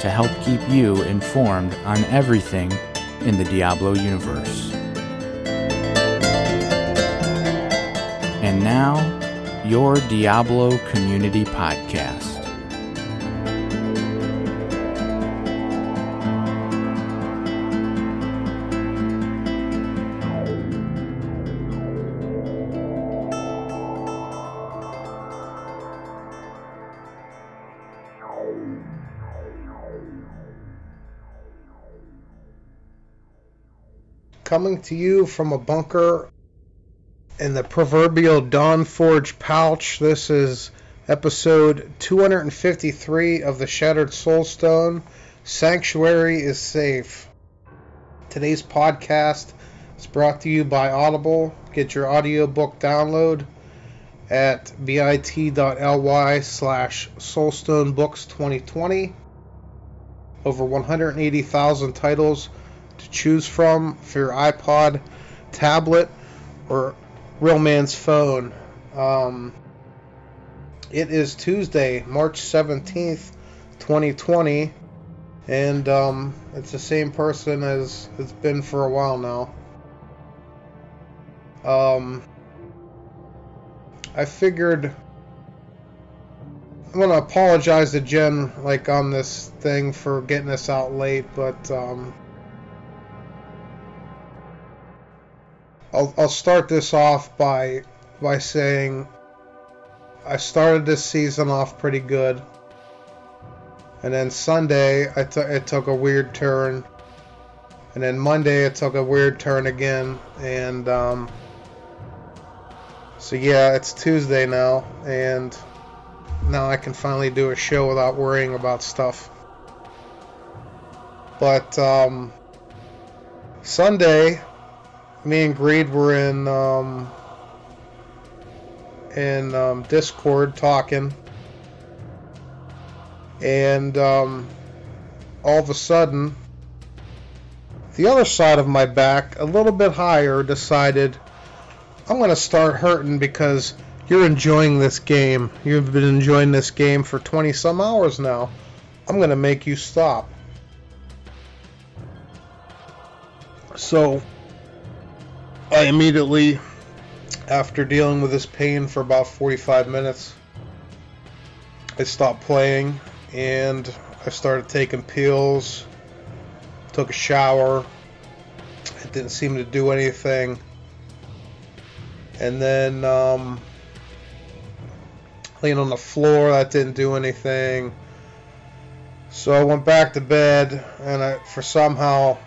to help keep you informed on everything in the Diablo universe. And now, your Diablo Community Podcast. Coming to you from a bunker in the proverbial Dawn Forge pouch. This is episode 253 of the Shattered Soulstone. Sanctuary is safe. Today's podcast is brought to you by Audible. Get your audiobook download at bit.ly slash soulstonebooks2020. Over 180,000 titles to choose from for your iPod, tablet, or real man's phone. Um, it is Tuesday, March 17th, 2020, and um, it's the same person as it's been for a while now. Um, I figured I'm gonna apologize to Jen, like on this thing for getting this out late, but um, I'll, I'll start this off by by saying I started this season off pretty good, and then Sunday I took it took a weird turn, and then Monday it took a weird turn again, and um, so yeah, it's Tuesday now, and now I can finally do a show without worrying about stuff. But um, Sunday me and Greed were in um, in um, Discord talking, and um, all of a sudden, the other side of my back, a little bit higher, decided I'm going to start hurting because you're enjoying this game. You've been enjoying this game for 20 some hours now. I'm going to make you stop. So I immediately, after dealing with this pain for about 45 minutes, I stopped playing and I started taking pills, took a shower. It didn't seem to do anything. And then um, laying on the floor, that didn't do anything. So I went back to bed, and I, for somehow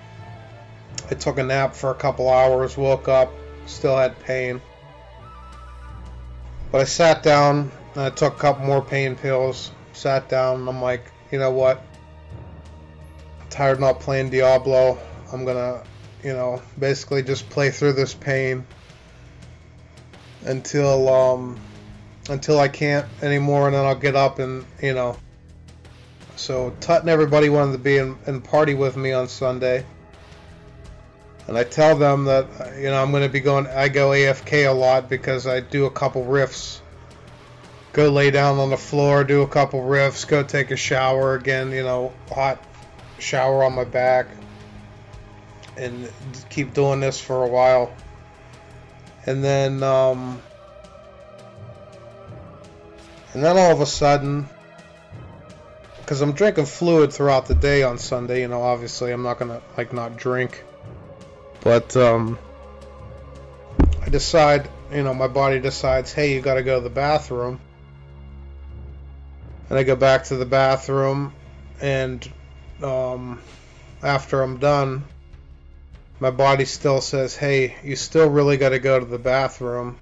I took a nap for a couple hours, woke up, still had pain. But I sat down and I took a couple more pain pills, sat down, and I'm like, you know what? I'm tired of not playing Diablo. I'm gonna, you know, basically just play through this pain until um until I can't anymore, and then I'll get up and you know. So Tut and everybody wanted to be in, in party with me on Sunday and I tell them that you know I'm going to be going. I go AFK a lot because I do a couple rifts. Go lay down on the floor, do a couple rifts, go take a shower again. You know, hot shower on my back, and keep doing this for a while. And then, um, and then all of a sudden, because I'm drinking fluid throughout the day on Sunday, you know, obviously I'm not gonna like not drink but um, I decide, you know, my body decides, hey, you got to go to the bathroom. And I go back to the bathroom, and um, after I'm done, my body still says, hey, you still really got to go to the bathroom.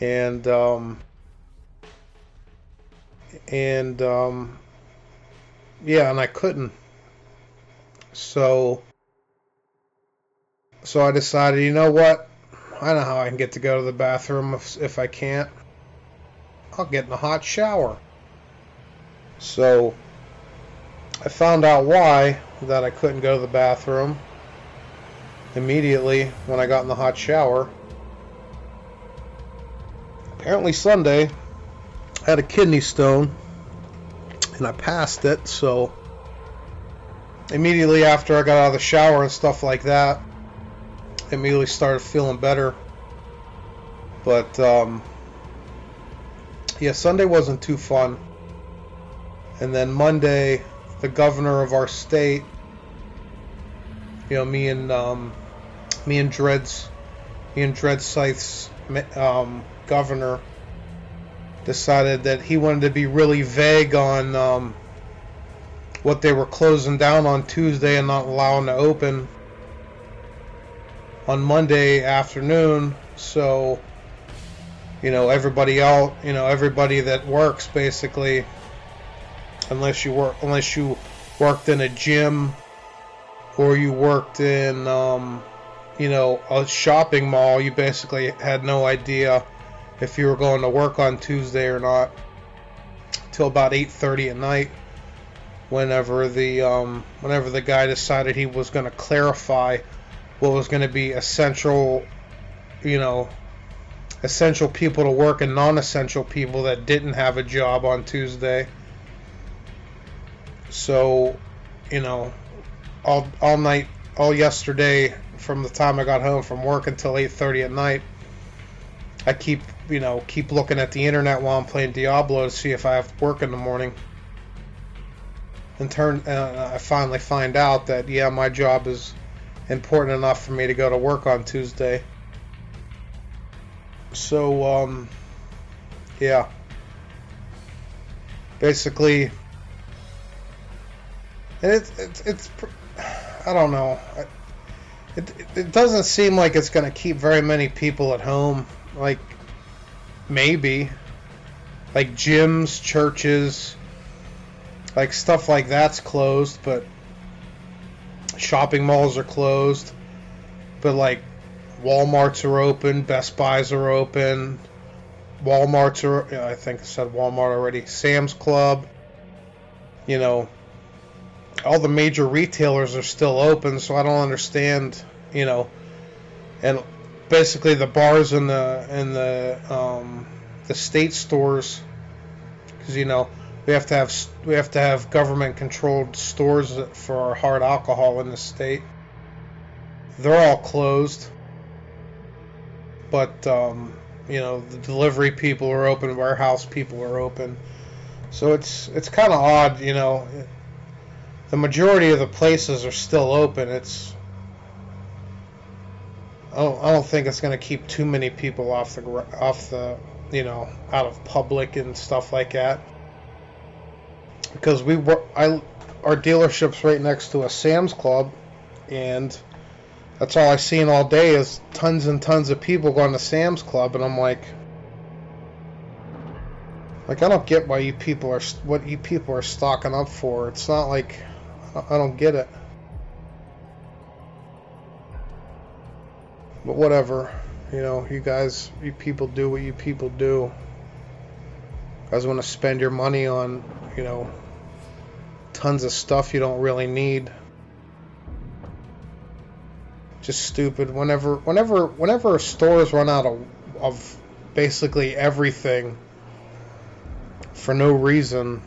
And, um, and, um, yeah, and I couldn't. So, so I decided, you know what? I know how I can get to go to the bathroom if, if I can't. I'll get in a hot shower. So, I found out why that I couldn't go to the bathroom immediately when I got in the hot shower. Apparently Sunday I had a kidney stone and I passed it, so immediately after I got out of the shower and stuff like that, immediately started feeling better. But um, yeah, Sunday wasn't too fun. And then Monday, the governor of our state, you know, me and um, me and Dred's, me and Dred Scythe's um, governor decided that he wanted to be really vague on um, what they were closing down on Tuesday and not allowing to open on Monday afternoon. So, you know, everybody out, you know, everybody that works basically, unless you work, unless you worked in a gym or you worked in, um, you know, a shopping mall, you basically had no idea if you were going to work on Tuesday or not till about 8:30 at night whenever the um, whenever the guy decided he was going to clarify what was going to be essential you know essential people to work and non-essential people that didn't have a job on Tuesday so you know all all night all yesterday from the time I got home from work until 8:30 at night I keep you know, keep looking at the internet while I'm playing Diablo to see if I have work in the morning. And turn, uh, I finally find out that yeah, my job is important enough for me to go to work on Tuesday. So, um, yeah. Basically, and it's it's, it's I don't know. It, it doesn't seem like it's going to keep very many people at home. Like maybe like gyms, churches, like stuff like that's closed, but shopping malls are closed. But like Walmarts are open, Best Buys are open, Walmarts are I think I said Walmart already, Sam's Club, you know, all the major retailers are still open, so I don't understand, you know, and basically the bars and the and the um, the state stores because you know we have to have we have to have government controlled stores for our hard alcohol in the state. They're all closed, but um, you know the delivery people are open, warehouse people are open, so it's it's kind of odd, you know. The majority of the places are still open. It's I don't, I don't think it's going to keep too many people off the off the you know out of public and stuff like that because we were I our dealership's right next to a Sam's Club and that's all I seen all day is tons and tons of people going to Sam's Club and I'm like like I don't get why you people are what you people are stocking up for it's not like I don't get it But whatever. You know, you guys, you people do what you people do. You guys want to spend your money on, you know, tons of stuff you don't really need. Just stupid. Whenever, whenever, whenever stores run out of, of basically everything for no reason,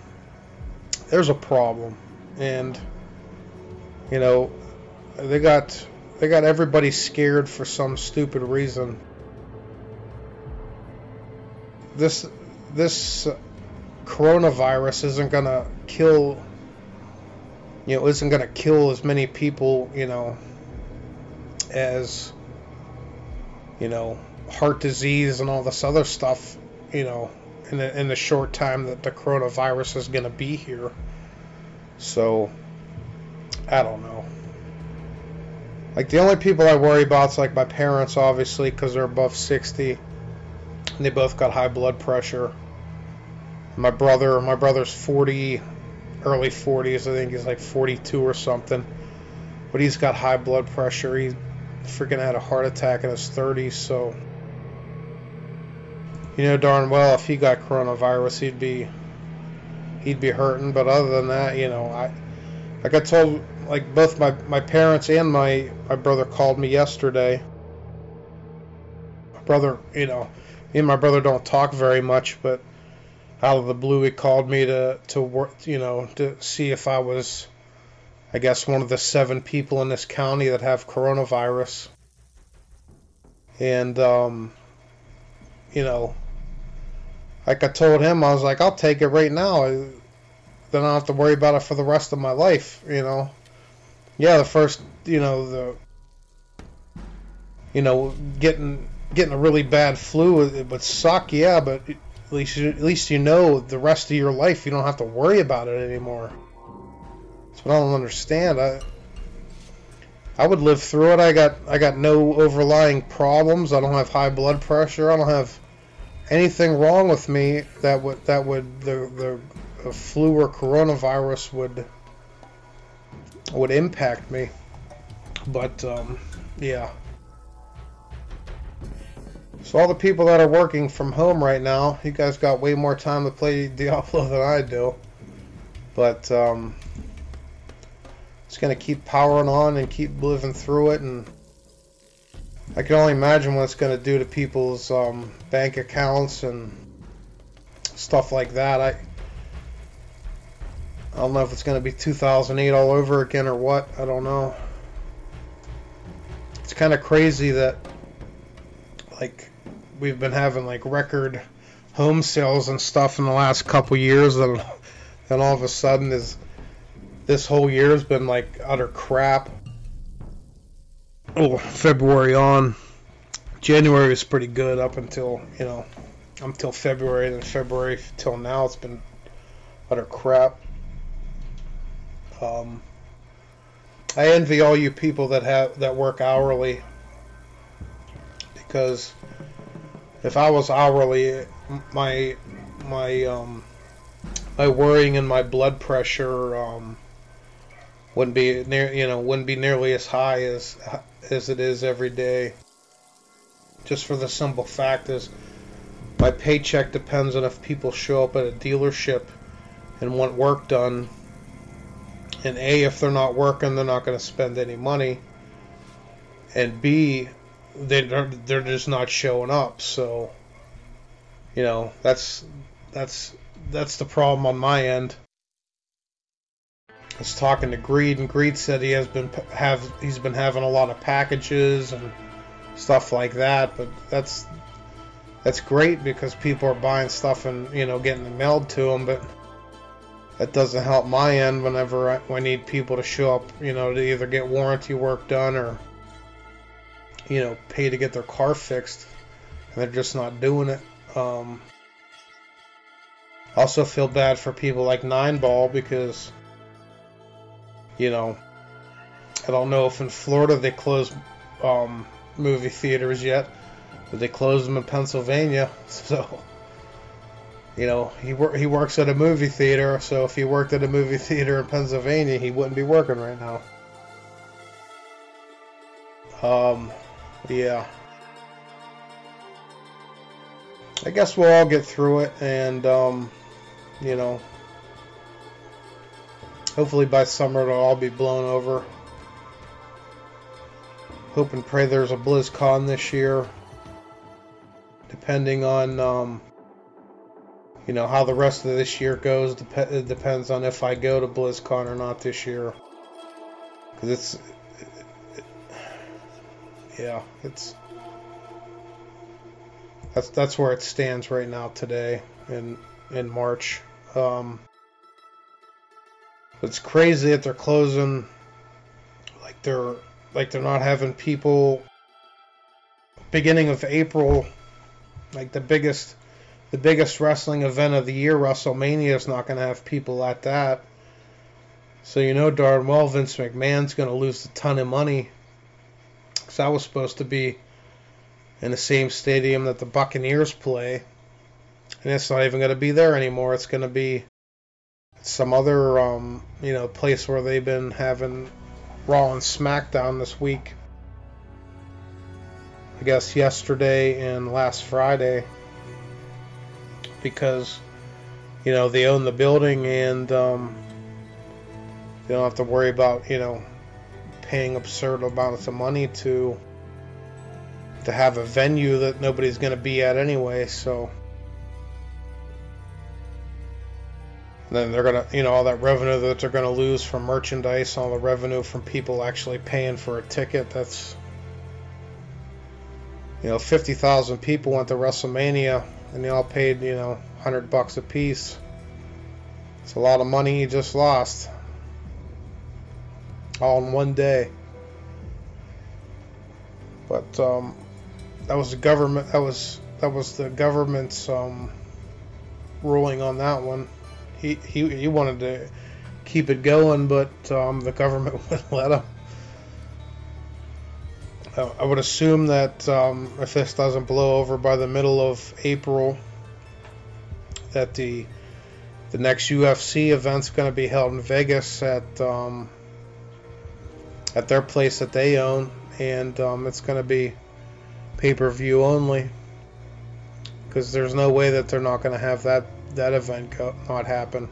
there's a problem. And, you know, they got they got everybody scared for some stupid reason. This this coronavirus isn't gonna kill you know isn't gonna kill as many people you know as you know heart disease and all this other stuff you know in the, in the short time that the coronavirus is gonna be here. So I don't know. Like the only people I worry about is like my parents, obviously, because they're above 60, and they both got high blood pressure. My brother, my brother's 40, early 40s. I think he's like 42 or something. but he's got high blood pressure. He freaking had a heart attack in his 30s, so you know darn well if he got coronavirus, he'd be he'd be hurting. But other than that, you know, I like I told like both my my parents and my my brother called me yesterday. My brother, you know, me and my brother don't talk very much, but out of the blue, he called me to to work, you know, to see if I was, I guess, one of the seven people in this county that have coronavirus. And um, you know, like I told him, I was like, I'll take it right now. Then I don't have to worry about it for the rest of my life, you know. Yeah, the first, you know, the, you know, getting getting a really bad flu it would suck, yeah, but at least you, at least you know the rest of your life you don't have to worry about it anymore. That's what I don't understand. I I would live through it. I got I got no overlying problems. I don't have high blood pressure. I don't have anything wrong with me that would that would the the flu or coronavirus would would impact me. But um, yeah. So all the people that are working from home right now, you guys got way more time to play Diablo than I do. But um, it's gonna keep powering on and keep living through it and I can only imagine what it's to do to people's um, bank accounts and stuff like that. I I don't know if it's to be 2008 all over again or what. I don't know. It's kind of crazy that like we've been having like record home sales and stuff in the last couple years and then all of a sudden is this whole year has been like utter crap oh, February on. January was pretty good up until, you know, until February. Then February till now, it's been utter crap. Um, I envy all you people that have that work hourly because if I was hourly, my my um, my worrying and my blood pressure um, wouldn't be near you know wouldn't be nearly as high as as it is every day. Just for the simple fact is my paycheck depends on if people show up at a dealership and want work done. And A, if they're not working, they're not going to spend any money. And B, they're they're just not showing up. So, you know, that's that's that's the problem on my end. I was talking to Greed, and Greed said he has been have he's been having a lot of packages and stuff like that. But that's that's great because people are buying stuff and you know getting it mailed to them. But that doesn't help my end whenever I, I need people to show up, you know, to either get warranty work done or you know pay to get their car fixed, and they're just not doing it. Um, also feel bad for people like Nine Ball because you know, I don't know if in Florida they closed um, movie theaters yet, but they closed them in Pennsylvania. So, you know, he wor- he works at a movie theater. So if he worked at a movie theater in Pennsylvania, he wouldn't be working right now. Um, yeah. I guess we'll all get through it, and um, you know, Hopefully by summer it'll all be blown over. Hope and pray there's a BlizzCon this year. Depending on, um, you know, how the rest of this year goes, dep- it depends on if I go to BlizzCon or not this year. Because it's, it, it, yeah, it's, that's that's where it stands right now today in in March. Um, it's crazy that they're closing like they're like they're not having people beginning of April like the biggest the biggest wrestling event of the year WrestleMania is not going to have people at that. So you know darn well Vince McMahon's going to lose a ton of money. Cuz that was supposed to be in the same stadium that the Buccaneers play. And it's not even going to be there anymore. It's going to be some other um, you know place where they've been having Raw and SmackDown this week. I guess yesterday and last Friday because you know they own the building and um, they don't have to worry about you know paying absurd amounts of money to to have a venue that nobody's going to be at anyway. So then they're gonna, you know, all that revenue that they're gonna lose from merchandise, all the revenue from people actually paying for a ticket. That's, you know, fifty thousand people went to WrestleMania and they all paid, you know, hundred bucks a piece. It's a lot of money you just lost, all in one day. But um, that was the government. That was that was the government's um, ruling on that one he, he, he wanted to keep it going, but um, the government wouldn't let him. I would assume that um, if this doesn't blow over by the middle of April, that the the next UFC event's going to be held in Vegas at um, at their place that they own, and um, it's going to be pay per view only. Because there's no way that they're not going to have that that event go, not happen.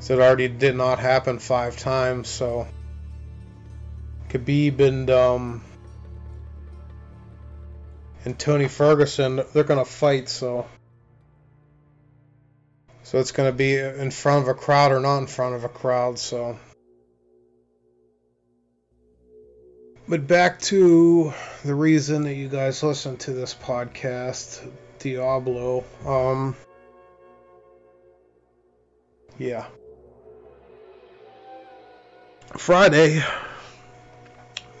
So it already did not happen five times, so Khabib and um, and Tony Ferguson, they're gonna fight, so so it's gonna be in front of a crowd or not in front of a crowd, so. But back to the reason that you guys listen to this podcast. Diablo. Um, yeah. Friday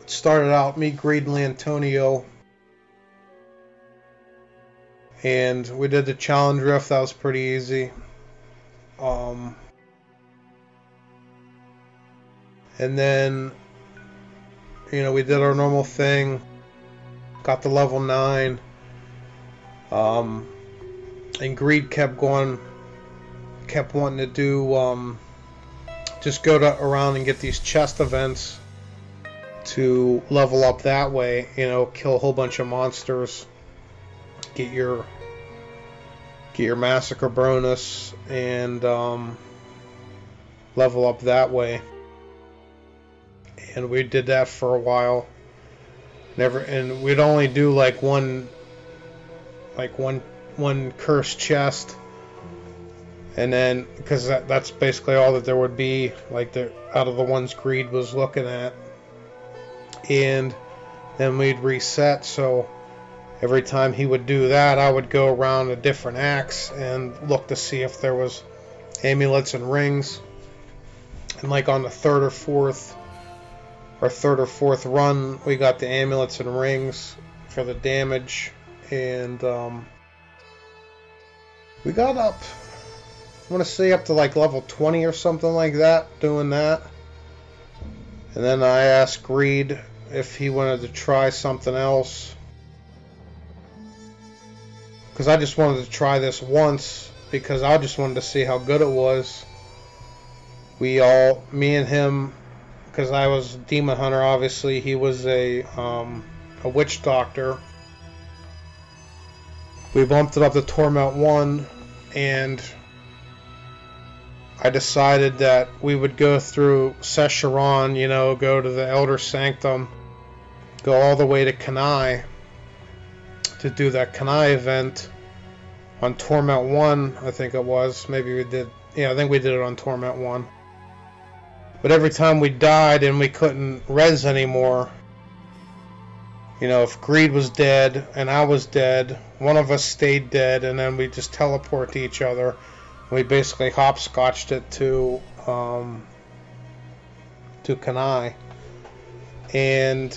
started out me, Greed, and Antonio, and we did the challenge rift. That was pretty easy. Um, and then, you know, we did our normal thing. Got the level nine um, and Greed kept going, kept wanting to do, um, just go to, around and get these chest events to level up that way. You know, kill a whole bunch of monsters, get your get your massacre bonus, and um, level up that way. And we did that for a while. Never, and we'd only do like one like one one cursed chest, and then because that, that's basically all that there would be, like the out of the ones Greed was looking at, and then we'd reset. So every time he would do that, I would go around a different axe and look to see if there was amulets and rings. And like on the third or fourth, or third or fourth run, we got the amulets and rings for the damage and um, we got up. I want to say up to like level 20 or something like that, doing that. And then I asked Greed if he wanted to try something else. Because I just wanted to try this once, because I just wanted to see how good it was. We all, me and him, because I was demon hunter, obviously, he was a, um, a witch doctor we bumped it up to Torment 1, and I decided that we would go through Sescheron, you know, go to the Elder Sanctum, go all the way to Kanai to do that Kanai event on Torment 1, I think it was. Maybe we did, yeah, I think we did it on Torment 1. But every time we died and we couldn't res anymore, you know, if Greed was dead and I was dead, one of us stayed dead, and then we just teleport to each other. We basically hopscotched it to um, to Kanai, and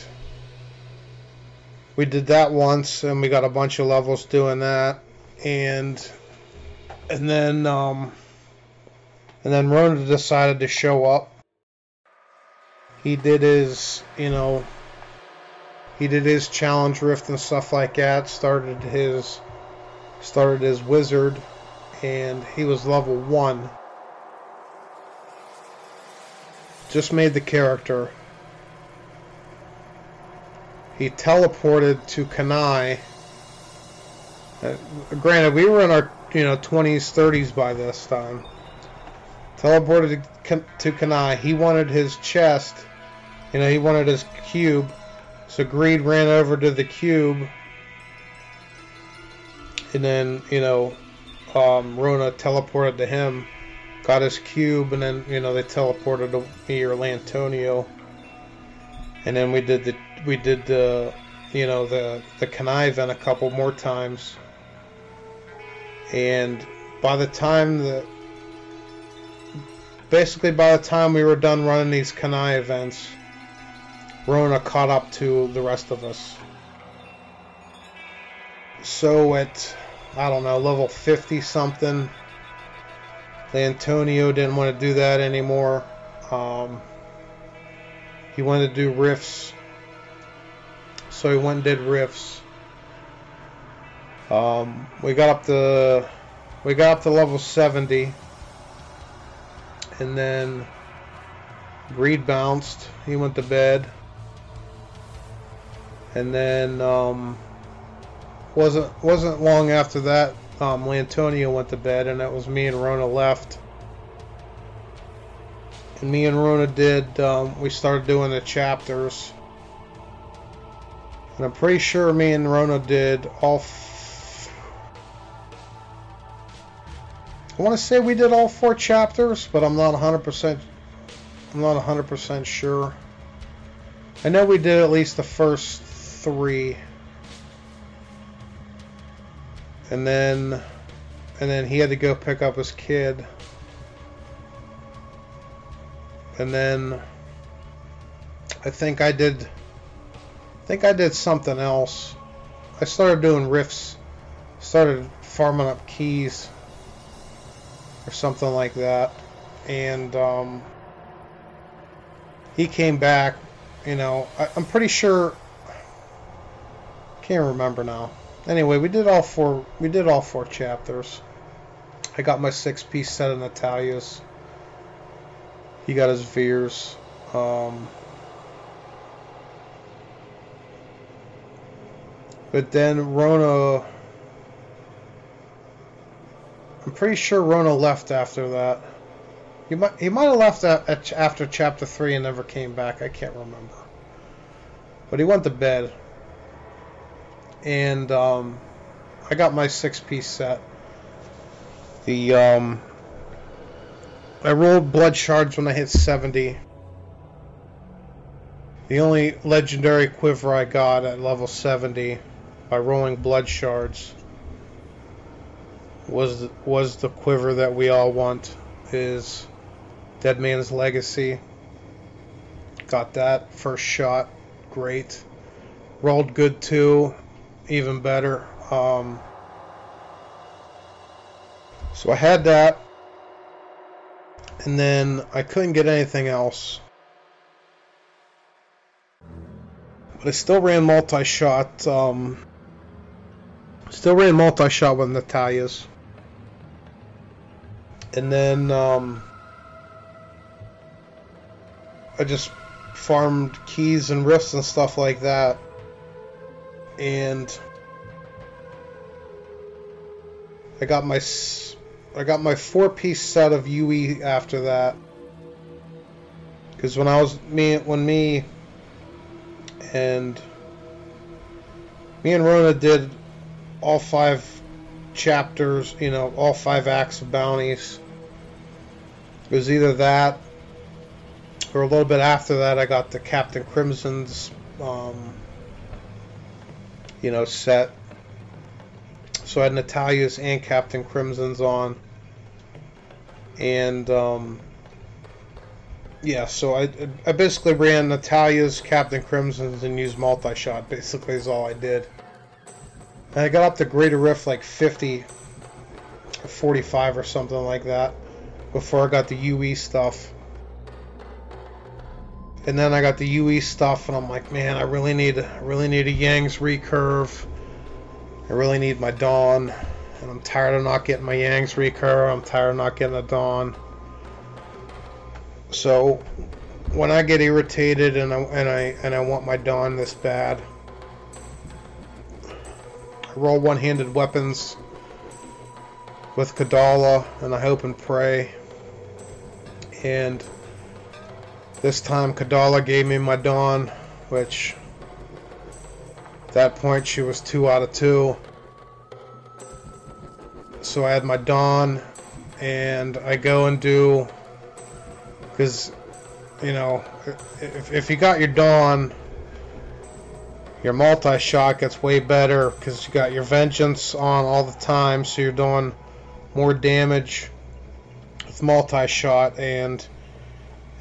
we did that once, and we got a bunch of levels doing that, and and then um, and then Rona decided to show up. He did his, you know, he did his challenge rift and stuff like that. Started his started his wizard, and he was level one. just made the character. He teleported to Kanai. Uh, granted, we were in our you know 20s, 30s by this time. Teleported to, to Kanai. He wanted his chest. You know, he wanted his cube. So Greed ran over to the cube. And then, you know, um, Rona teleported to him, got his cube, and then, you know, they teleported to me or Lantonio. And then we did the, we did the, you know, the, the conniving a couple more times. And by the time that, basically by the time we were done running these Kanai events, Rona caught up to the rest of us. So at, I don't know, level 50 something, Antonio didn't want to do that anymore. Um, he wanted to do rifts, So he went and did rifts. Um, we got up to we got up to level 70 and then Greed bounced. He went to bed and then um, wasn't wasn't long after that um, Lantonio went to bed, and that was me and Rona left. And me and Rona did. Um, we started doing the chapters, and I'm pretty sure me and Rona did all. F- I want to say we did all four chapters, but I'm not 100%. I'm not 100% sure. I know we did at least the first three. And then and then he had to go pick up his kid. And then I think I did I think I did something else. I started doing rifts, Started farming up keys or something like that. And um, he came back, you know, I, I'm pretty sure can't remember now. Anyway, we did all four. We did all four chapters. I got my six-piece set of Natalia's. He got his Vyr's. Um, but then Rona. I'm pretty sure Rona left after that. He might he might have left after chapter three and never came back. I can't remember. But he went to bed and um, I got my six piece set. The um, I rolled blood shards when I hit 70. The only legendary quiver I got at level 70 by rolling blood shards was was the quiver that we all want is Dead Man's Legacy. Got that first shot, great. Rolled good too even better. Um, so I had that, and then I couldn't get anything else. But I still ran multi-shot. Um, still ran multi-shot with Natalia's. And then um, I just farmed keys and rifts and stuff like that and I got my I got my four piece set of UE after that because when I was me when me and me and Rona did all five chapters, you know, all five acts of bounties. It was either that or a little bit after that I got the Captain Crimson's um, you know, set. So I had Natalia's and Captain Crimson's on. And, um, yeah, so I, I basically ran Natalia's, Captain Crimson's, and used multi-shot, basically is all I did. And I got up to Greater Rift like 50, 45 or something like that, before I got the UE stuff. And then I got the UE stuff, and I'm like, man, I really need, I really need a Yang's recurve. I really need my Dawn, and I'm tired of not getting my Yang's recurve. I'm tired of not getting a Dawn. So when I get irritated and I and I and I want my dawn this bad, I roll one-handed weapons with Kadala, and I hope and pray. And this time, Kadala gave me my dawn, which at that point she was two out of two. So I had my dawn, and I go and do because you know if, if you got your dawn your multi-shot gets way better because you got your vengeance on all the time so you're doing more damage with multi-shot and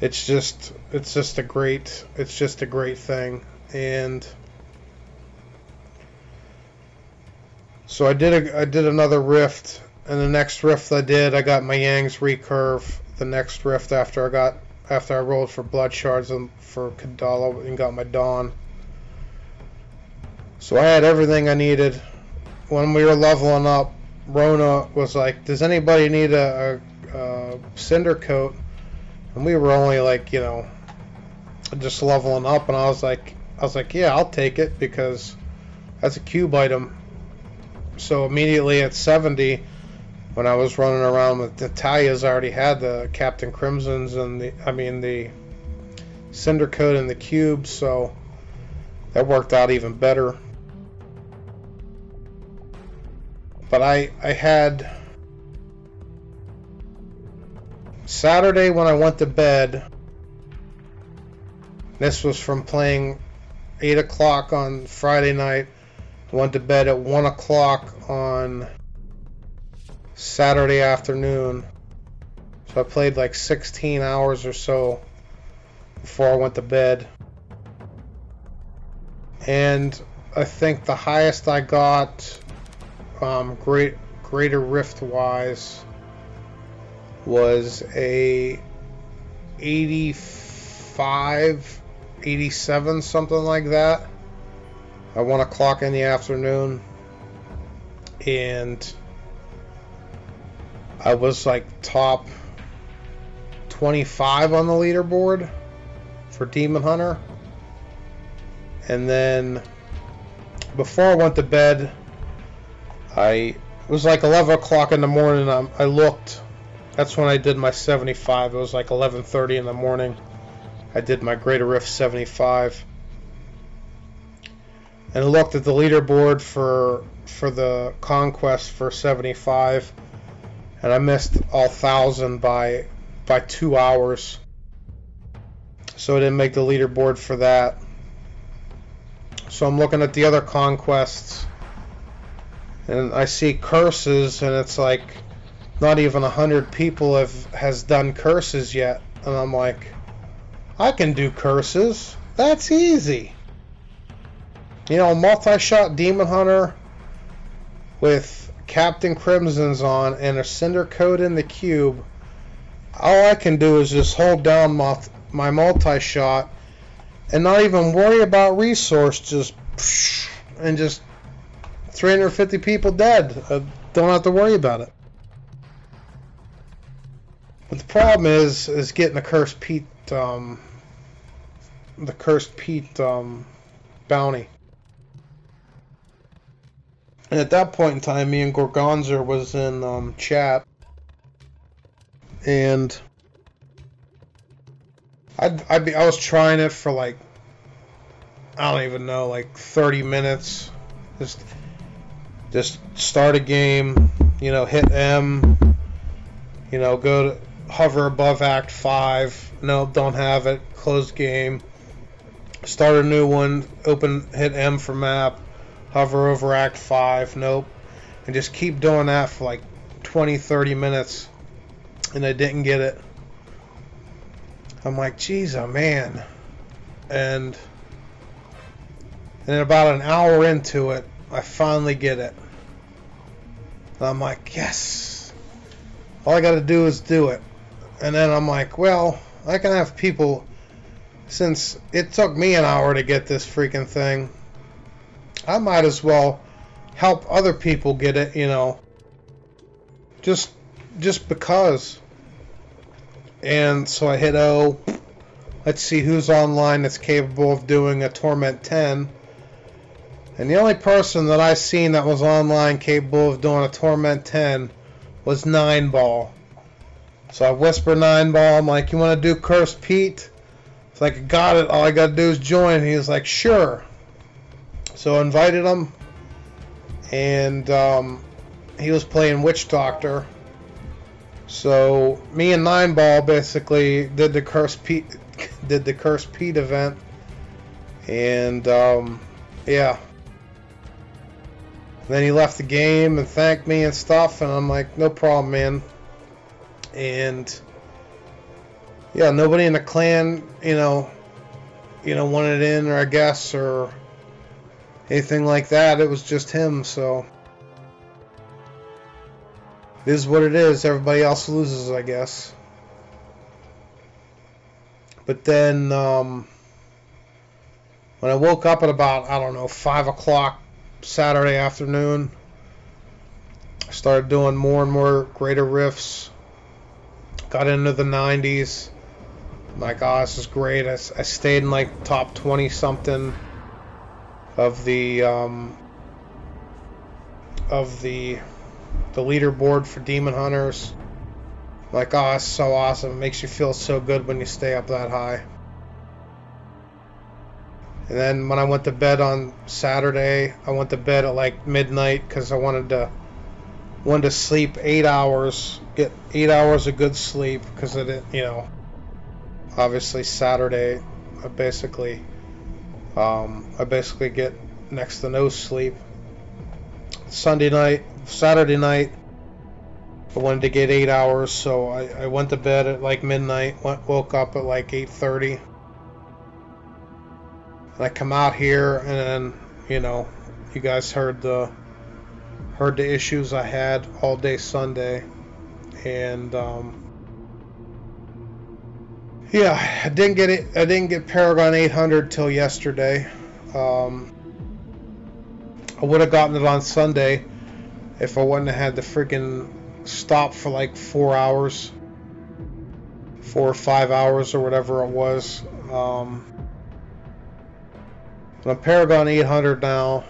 it's just it's just a great it's just a great thing. And so I did a, I did another rift and the next rift I did I got my Yang's recurve. The next rift after I got after I rolled for blood shards and for Kadala and got my dawn. So I had everything I needed. When we were leveling up Rona was like does anybody need a, a, a cinder coat and we were only like you know just leveling up and I was like I was like yeah I'll take it because that's a cube item. So immediately at 70 when I was running around with Natalia's I already had the Captain Crimsons and the I mean the Cinder Coat and the cubes so that worked out even better. But I I had Saturday when I went to bed, this was from playing 8 o'clock on Friday night. Went to bed at 1 o'clock on Saturday afternoon. So I played like 16 hours or so before I went to bed. And I think the highest I got, um, great, greater rift wise, was a 85, 87, something like that. At 1 o'clock in the afternoon. And I was like top 25 on the leaderboard for Demon Hunter. And then before I went to bed, I it was like 11 o'clock in the morning. I, I looked that's when I did my 75. It was like 11:30 in the morning. I did my Greater Rift 75, and looked at the leaderboard for for the conquest for 75, and I missed all thousand by by two hours. So I didn't make the leaderboard for that. So I'm looking at the other conquests, and I see curses, and it's like not even a hundred people have has done curses yet, and I'm like, I can do curses. That's easy. You know, multi-shot demon hunter with Captain Crimson's on and a cinder coat in the cube. All I can do is just hold down my, my multi-shot and not even worry about resource. Just and just 350 people dead. I don't have to worry about it. But the problem is, is getting the cursed Peat, um, the cursed Peat um, bounty. And at that point in time, me and Gorgonzer was in um, chat, and I'd, I'd be, I was trying it for like I don't even know, like 30 minutes. Just just start a game, you know, hit M, you know, go to hover above Act 5. Nope, don't have it. Close game. Start a new one. Open, hit M for map. Hover over Act 5. Nope. And just keep doing that for like 20, 30 minutes. And I didn't get it. I'm like, geez, oh man. And and about an hour into it, I finally get it. And I'm like, yes. All I got to do is do it. And then I'm like, well, I can have people, since it took me an hour to get this freaking thing, I might as well help other people get it, you know, just just because. And so I hit O, let's see who's online that's capable of doing a Torment 10. And the only person that I seen that was online capable of doing a Torment 10 was Nine Ball. So I whisper Nine Ball, I'm like, you want to do Curse Peat? It's like, got it. All I got to do is join. He was like, sure. So I invited him, and um, he was playing Witch Doctor. So me and Nine Ball basically did the Curse Peat did the Curse Peat event, and um, yeah. Then he left the game and thanked me and stuff, and I'm like, no problem, man. And yeah, nobody in the clan, you know, you know, wanted in or I guess or anything like that. It was just him, so it is what it is. Everybody else loses, I guess. But then um, when I woke up at about I don't know five o'clock Saturday afternoon, I started doing more and more greater rifts. Got into the 90s. My God, this is great. I, I stayed in like top 20 something of the um, of the the leaderboard for Demon Hunters. Like, oh, it's so awesome. It makes you feel so good when you stay up that high. And then when I went to bed on Saturday, I went to bed at like midnight because I wanted to wanted to sleep eight hours, get eight hours of good sleep because it, you know, obviously Saturday, I basically, um, I basically get next to no sleep. Sunday night, Saturday night, I wanted to get eight hours, so I, I went to bed at like midnight. Went, woke up at like 8:30. And I come out here, and then you know, you guys heard the heard the issues I had all day Sunday, and um, yeah, I didn't get it. I didn't get Paragon 800 till yesterday. Um, I would have gotten it on Sunday if I wouldn't have had to freaking stop for like four hours, four or five hours or whatever it was. Um, but I'm Paragon 800 now.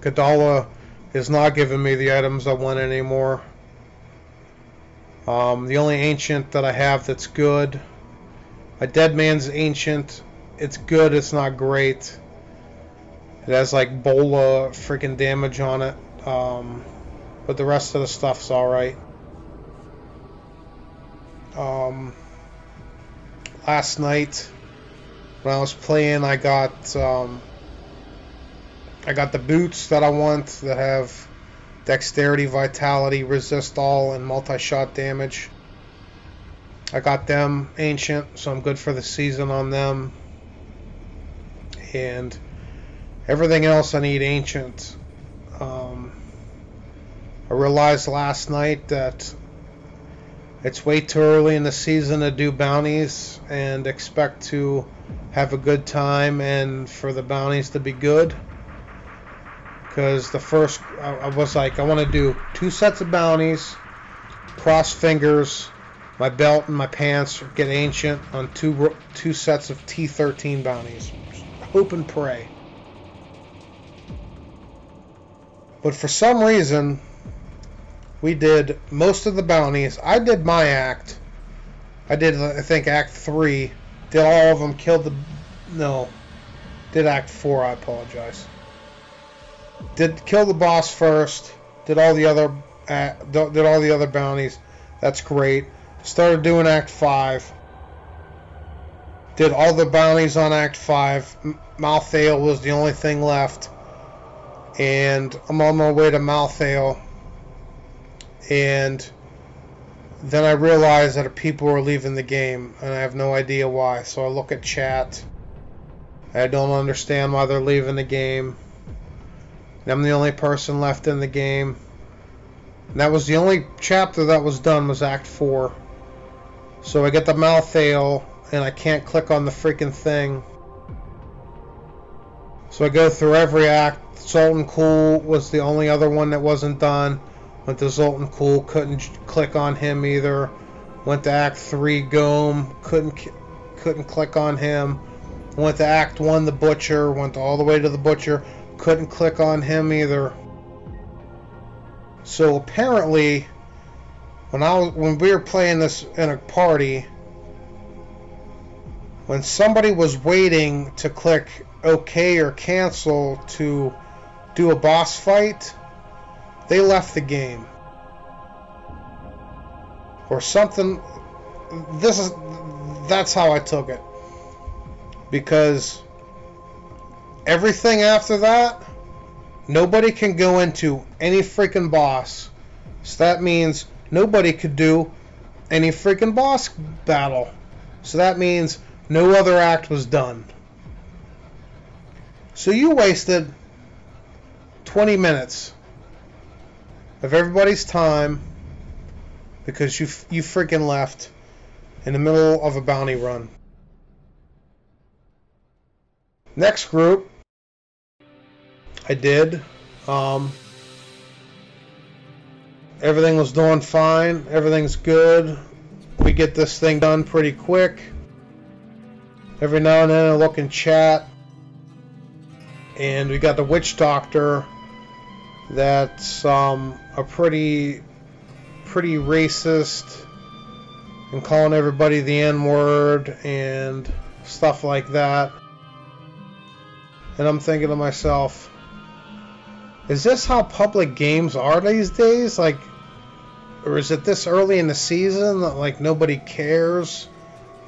Kadala is not giving me the items I want anymore. Um, the only ancient that I have that's good, A Dead Man's Ancient. It's good, it's not great. It has like Bola freaking damage on it. Um, but the rest of the stuff's alright. Um, last night when I was playing, I got um, I got the boots that I want that have dexterity, vitality, resist all, and multi-shot damage. I got them ancient, so I'm good for the season on them. And everything else I need ancient. Um, I realized last night that it's way too early in the season to do bounties and expect to have a good time and for the bounties to be good. Because the first, I, was like, I want to do two sets of bounties, cross fingers, my belt and my pants get ancient on two two sets of T13 bounties. Hope and pray. But for some reason, we did most of the bounties. I did my act. I did, I think, Act 3. Did all of them, killed the. No. Did Act 4, I apologize. Did kill the boss first. Did all the other. Uh, did all the other bounties. That's great. Started doing Act 5. Did all the bounties on Act 5. Malthael was the only thing left. And I'm on my way to Malthael and then I realized that people were leaving the game, and I have no idea why. So I look at chat. I don't understand why they're leaving the game. I'm the only person left in the game. And that was the only chapter that was done was Act 4. So I get the Malthael, and I can't click on the freaking thing. So I go through every act. Zoltun Kulle was the only other one that wasn't done. Went to Zoltun Kulle, couldn't click on him either. Went to Act 3, Ghom, couldn't couldn't click on him. Went to Act 1, the Butcher, went all the way to the Butcher, couldn't click on him either. So apparently, when I was, when we were playing this in a party, when somebody was waiting to click OK or cancel to do a boss fight, they left the game. Or something. This is. That's how I took it. Because everything after that, nobody can go into any freaking boss. So that means nobody could do any freaking boss battle. So that means no other act was done. So you wasted 20 minutes of everybody's time because you you freaking left in the middle of a bounty run. Next group, I did. Um, everything was doing fine. Everything's good. We get this thing done pretty quick. Every now and then I look in chat, and we got the witch doctor. That's um, a pretty, pretty racist, and calling everybody the N word and stuff like that. And I'm thinking to myself, is this how public games are these days? Like, or is it this early in the season that like nobody cares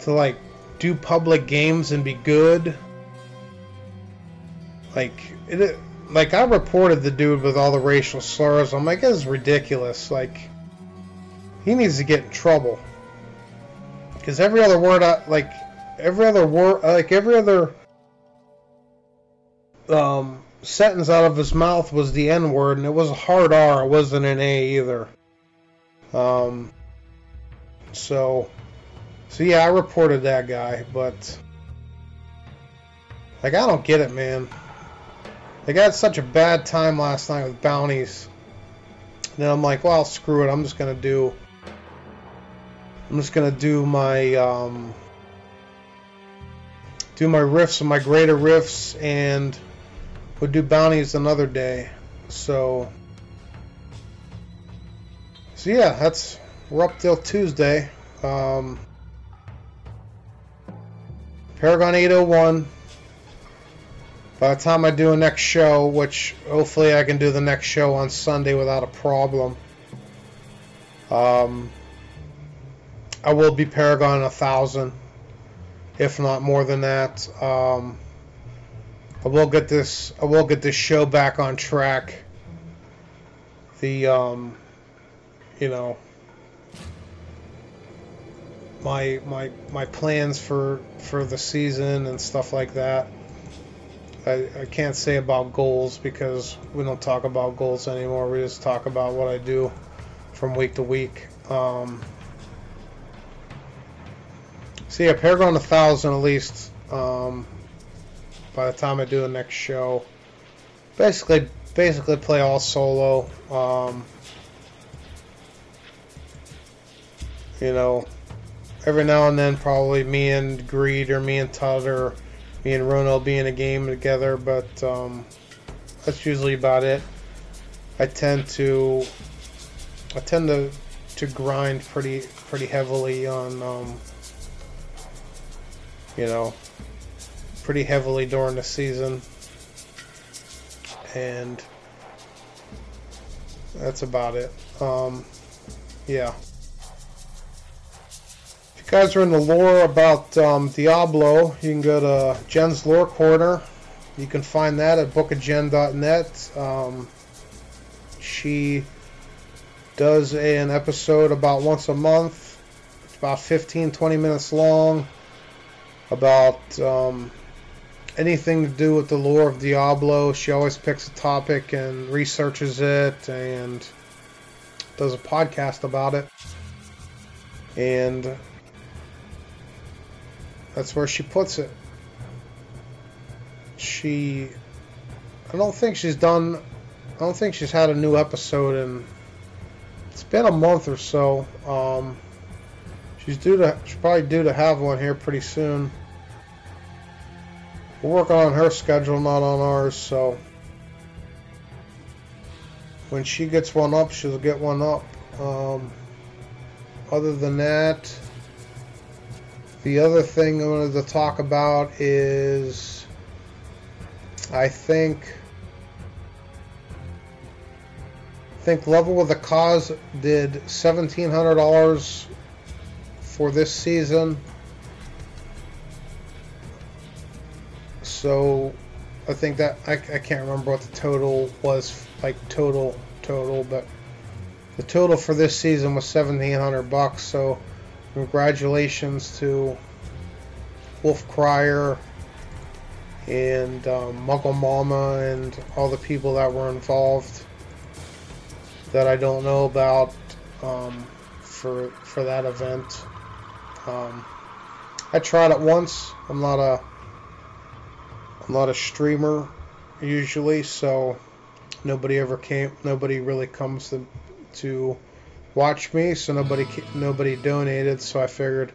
to like do public games and be good? Like it, like I reported the dude with all the racial slurs. I'm like, this is ridiculous. Like, he needs to get in trouble because every other word, I, like every other word, like every other um, sentence out of his mouth was the N word, and it was a hard R. It wasn't an A either. Um, so, so yeah, I reported that guy, but like I don't get it, man. Like I had such a bad time last night with bounties. And then I'm like, well, screw it. I'm just gonna do. I'm just gonna do my um, do my rifts and my greater rifts and We'll do bounties another day. So, so yeah, that's we're up till Tuesday. Um, Paragon 801. By the time I do a next show, which hopefully I can do the next show on Sunday without a problem, um, I will be Paragon 1000, if not more than that. Um, I will get this. I will get this show back on track. The um, you know, my my my plans for for the season and stuff like that. I, I can't say about goals because we don't talk about goals anymore. We just talk about what I do from week to week. Um, so yeah, Paragon 1000 at least. Um, by the time I do the next show. Basically, basically play all solo. Um, you know, every now and then, probably me and Greed or me and Todd or me and Rono be in a game together, but um, that's usually about it. I tend to, I tend to, to grind pretty, pretty heavily on, um, you know, pretty heavily during the season. And that's about it. Um, yeah. If you guys are in the lore about um, Diablo, you can go to Jen's Lore Corner. You can find that at bookofjen.net. Um, she does an episode about once a month. It's about 15, 20 minutes long about um, anything to do with the lore of Diablo. She always picks a topic and researches it and does a podcast about it. And that's where she puts it. She. I don't think she's done. I don't think she's had a new episode in. It's been a month or so. Um, She's due to she's probably due to have one here pretty soon. We're working on her schedule, not on ours, so when she gets one up, she'll get one up. Um, other than that, the other thing I wanted to talk about is I think I think Level with the Cause did seventeen hundred dollars for this season. So I think that I, I can't remember what the total was like total total, but the total for this season was seventeen hundred bucks. So congratulations to Wolf Crier and um, Muggle Mama and all the people that were involved that I don't know about um, for for that event. Um, I tried it once. I'm not a I'm not a streamer usually, so nobody ever came. Nobody really comes to to watch me, so nobody nobody donated. So I figured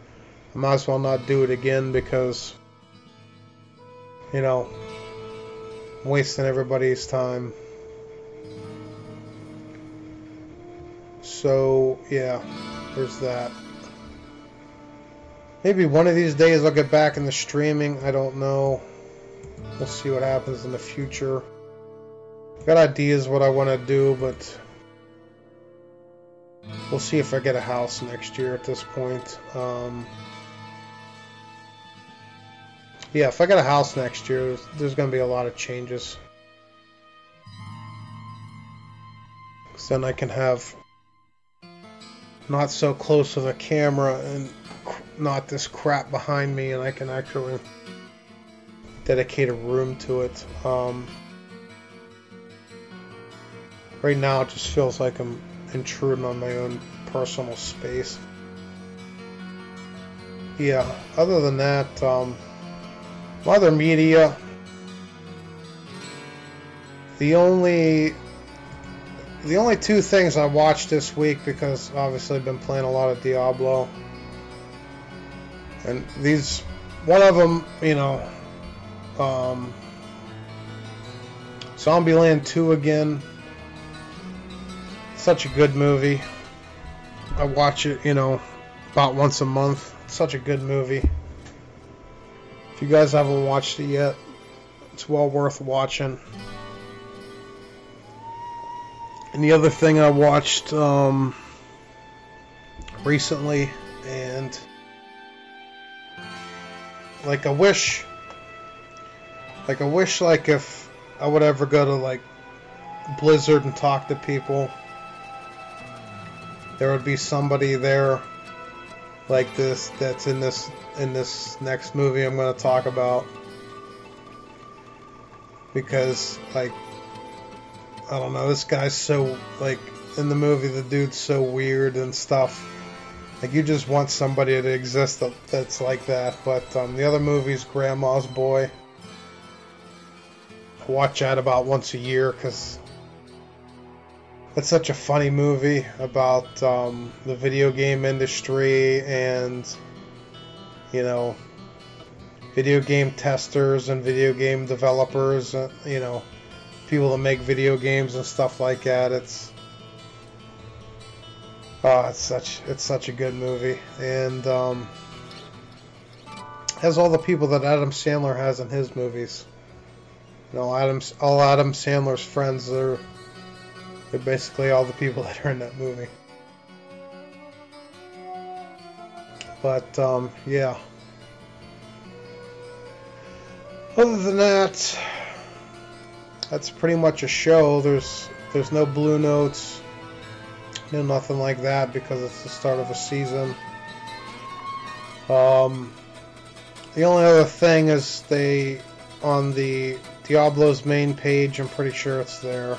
I might as well not do it again because you know I'm wasting everybody's time. So yeah, there's that. Maybe one of these days I'll get back in the streaming. I don't know. We'll see what happens in the future. Got ideas what I want to do, but we'll see if I get a house next year at this point. Um, yeah, if I get a house next year, there's, there's going to be a lot of changes. Because then I can have not so close of a camera and not this crap behind me, and I can actually dedicate a room to it. Um, right now, it just feels like I'm intruding on my own personal space. Yeah, other than that, um, other media, the only the only two things I watched this week because obviously I've been playing a lot of Diablo, and these one of them, you know, um, Zombieland 2 again. Such a good movie. I watch it, you know, about once a month. Such a good movie. If you guys haven't watched it yet, it's well worth watching. And the other thing I watched um, recently, and like I wish like I wish like if I would ever go to like Blizzard and talk to people, there would be somebody there like this that's in this in this next movie I'm going to talk about. Because like I don't know this guy's so like in the movie the dude's so weird and stuff. Like you just want somebody to exist that, that's like that. But um, the other movie's Grandma's Boy watch that about once a year because it's such a funny movie about um, the video game industry and you know video game testers and video game developers uh, you know people that make video games and stuff like that. It's oh it's such it's such a good movie. And um, has all the people that Adam Sandler has in his movies you know, Adam's all Adam Sandler's friends are they're basically all the people that are in that movie. But um, yeah. Other than that, that's pretty much a show. There's there's no blue notes, no nothing like that because it's the start of a season. Um, the only other thing is they on the Diablo's main page. I'm pretty sure it's there.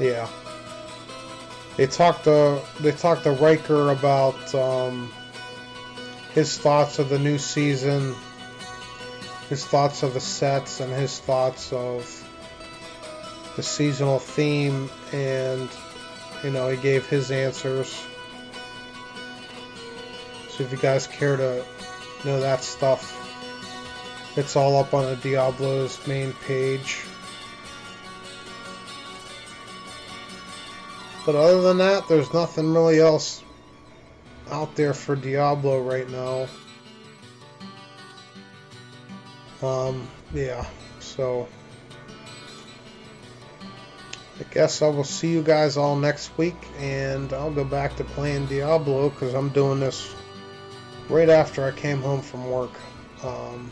Yeah. They talked to they talked to Riker about um, his thoughts of the new season, his thoughts of the sets, and his thoughts of the seasonal theme, and you know he gave his answers. So if you guys care to know that stuff, it's all up on the Diablo's main page. But other than that, there's nothing really else out there for Diablo right now. Um, yeah, so I guess I will see you guys all next week, and I'll go back to playing Diablo because I'm doing this right after I came home from work. Um,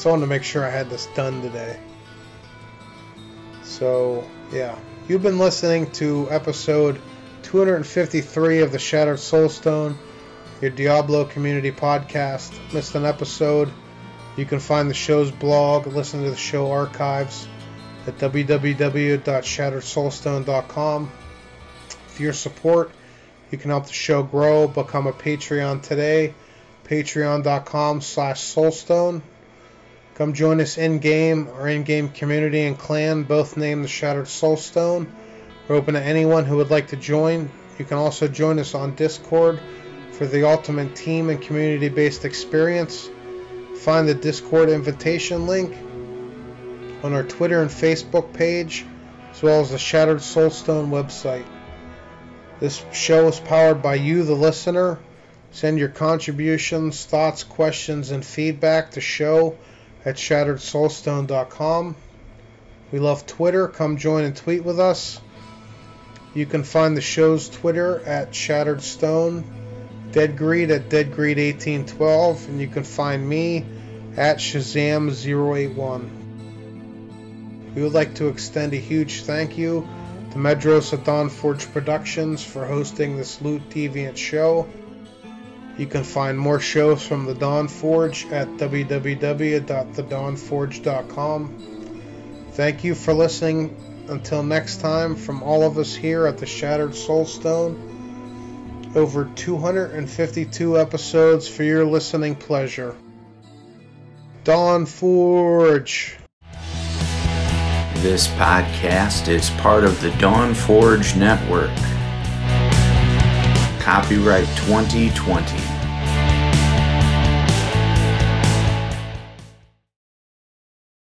so I wanted to make sure I had this done today. So, yeah. You've been listening to episode 253 of the Shattered Soulstone, your Diablo community podcast. Missed an episode? You can find the show's blog, listen to the show archives at www.shatteredsoulstone.com. For your support, you can help the show grow. Become a Patreon today. Patreon.com slash soulstone. Come join us in game. Our in game community and clan both named the Shattered Soulstone. We're open to anyone who would like to join. You can also join us on Discord for the ultimate team and community based experience. Find the Discord invitation link on our Twitter and Facebook page, as well as the Shattered Soulstone website. This show is powered by you, the listener. Send your contributions, thoughts, questions, and feedback to show at shatteredsoulstone.com. We love Twitter. Come join and tweet with us. You can find the show's Twitter at Shattered Stone, Dead Greed at DeadGreed1812, and you can find me at Shazam081. We would like to extend a huge thank you to Medros at Dawnforge Productions for hosting this Loot Deviant show. You can find more shows from the Dawn Forge at www.thedawnforge.com. Thank you for listening. Until next time, from all of us here at the Shattered Soulstone, over 252 episodes for your listening pleasure. Dawn Forge. This podcast is part of the Dawn Forge Network. Copyright 2020.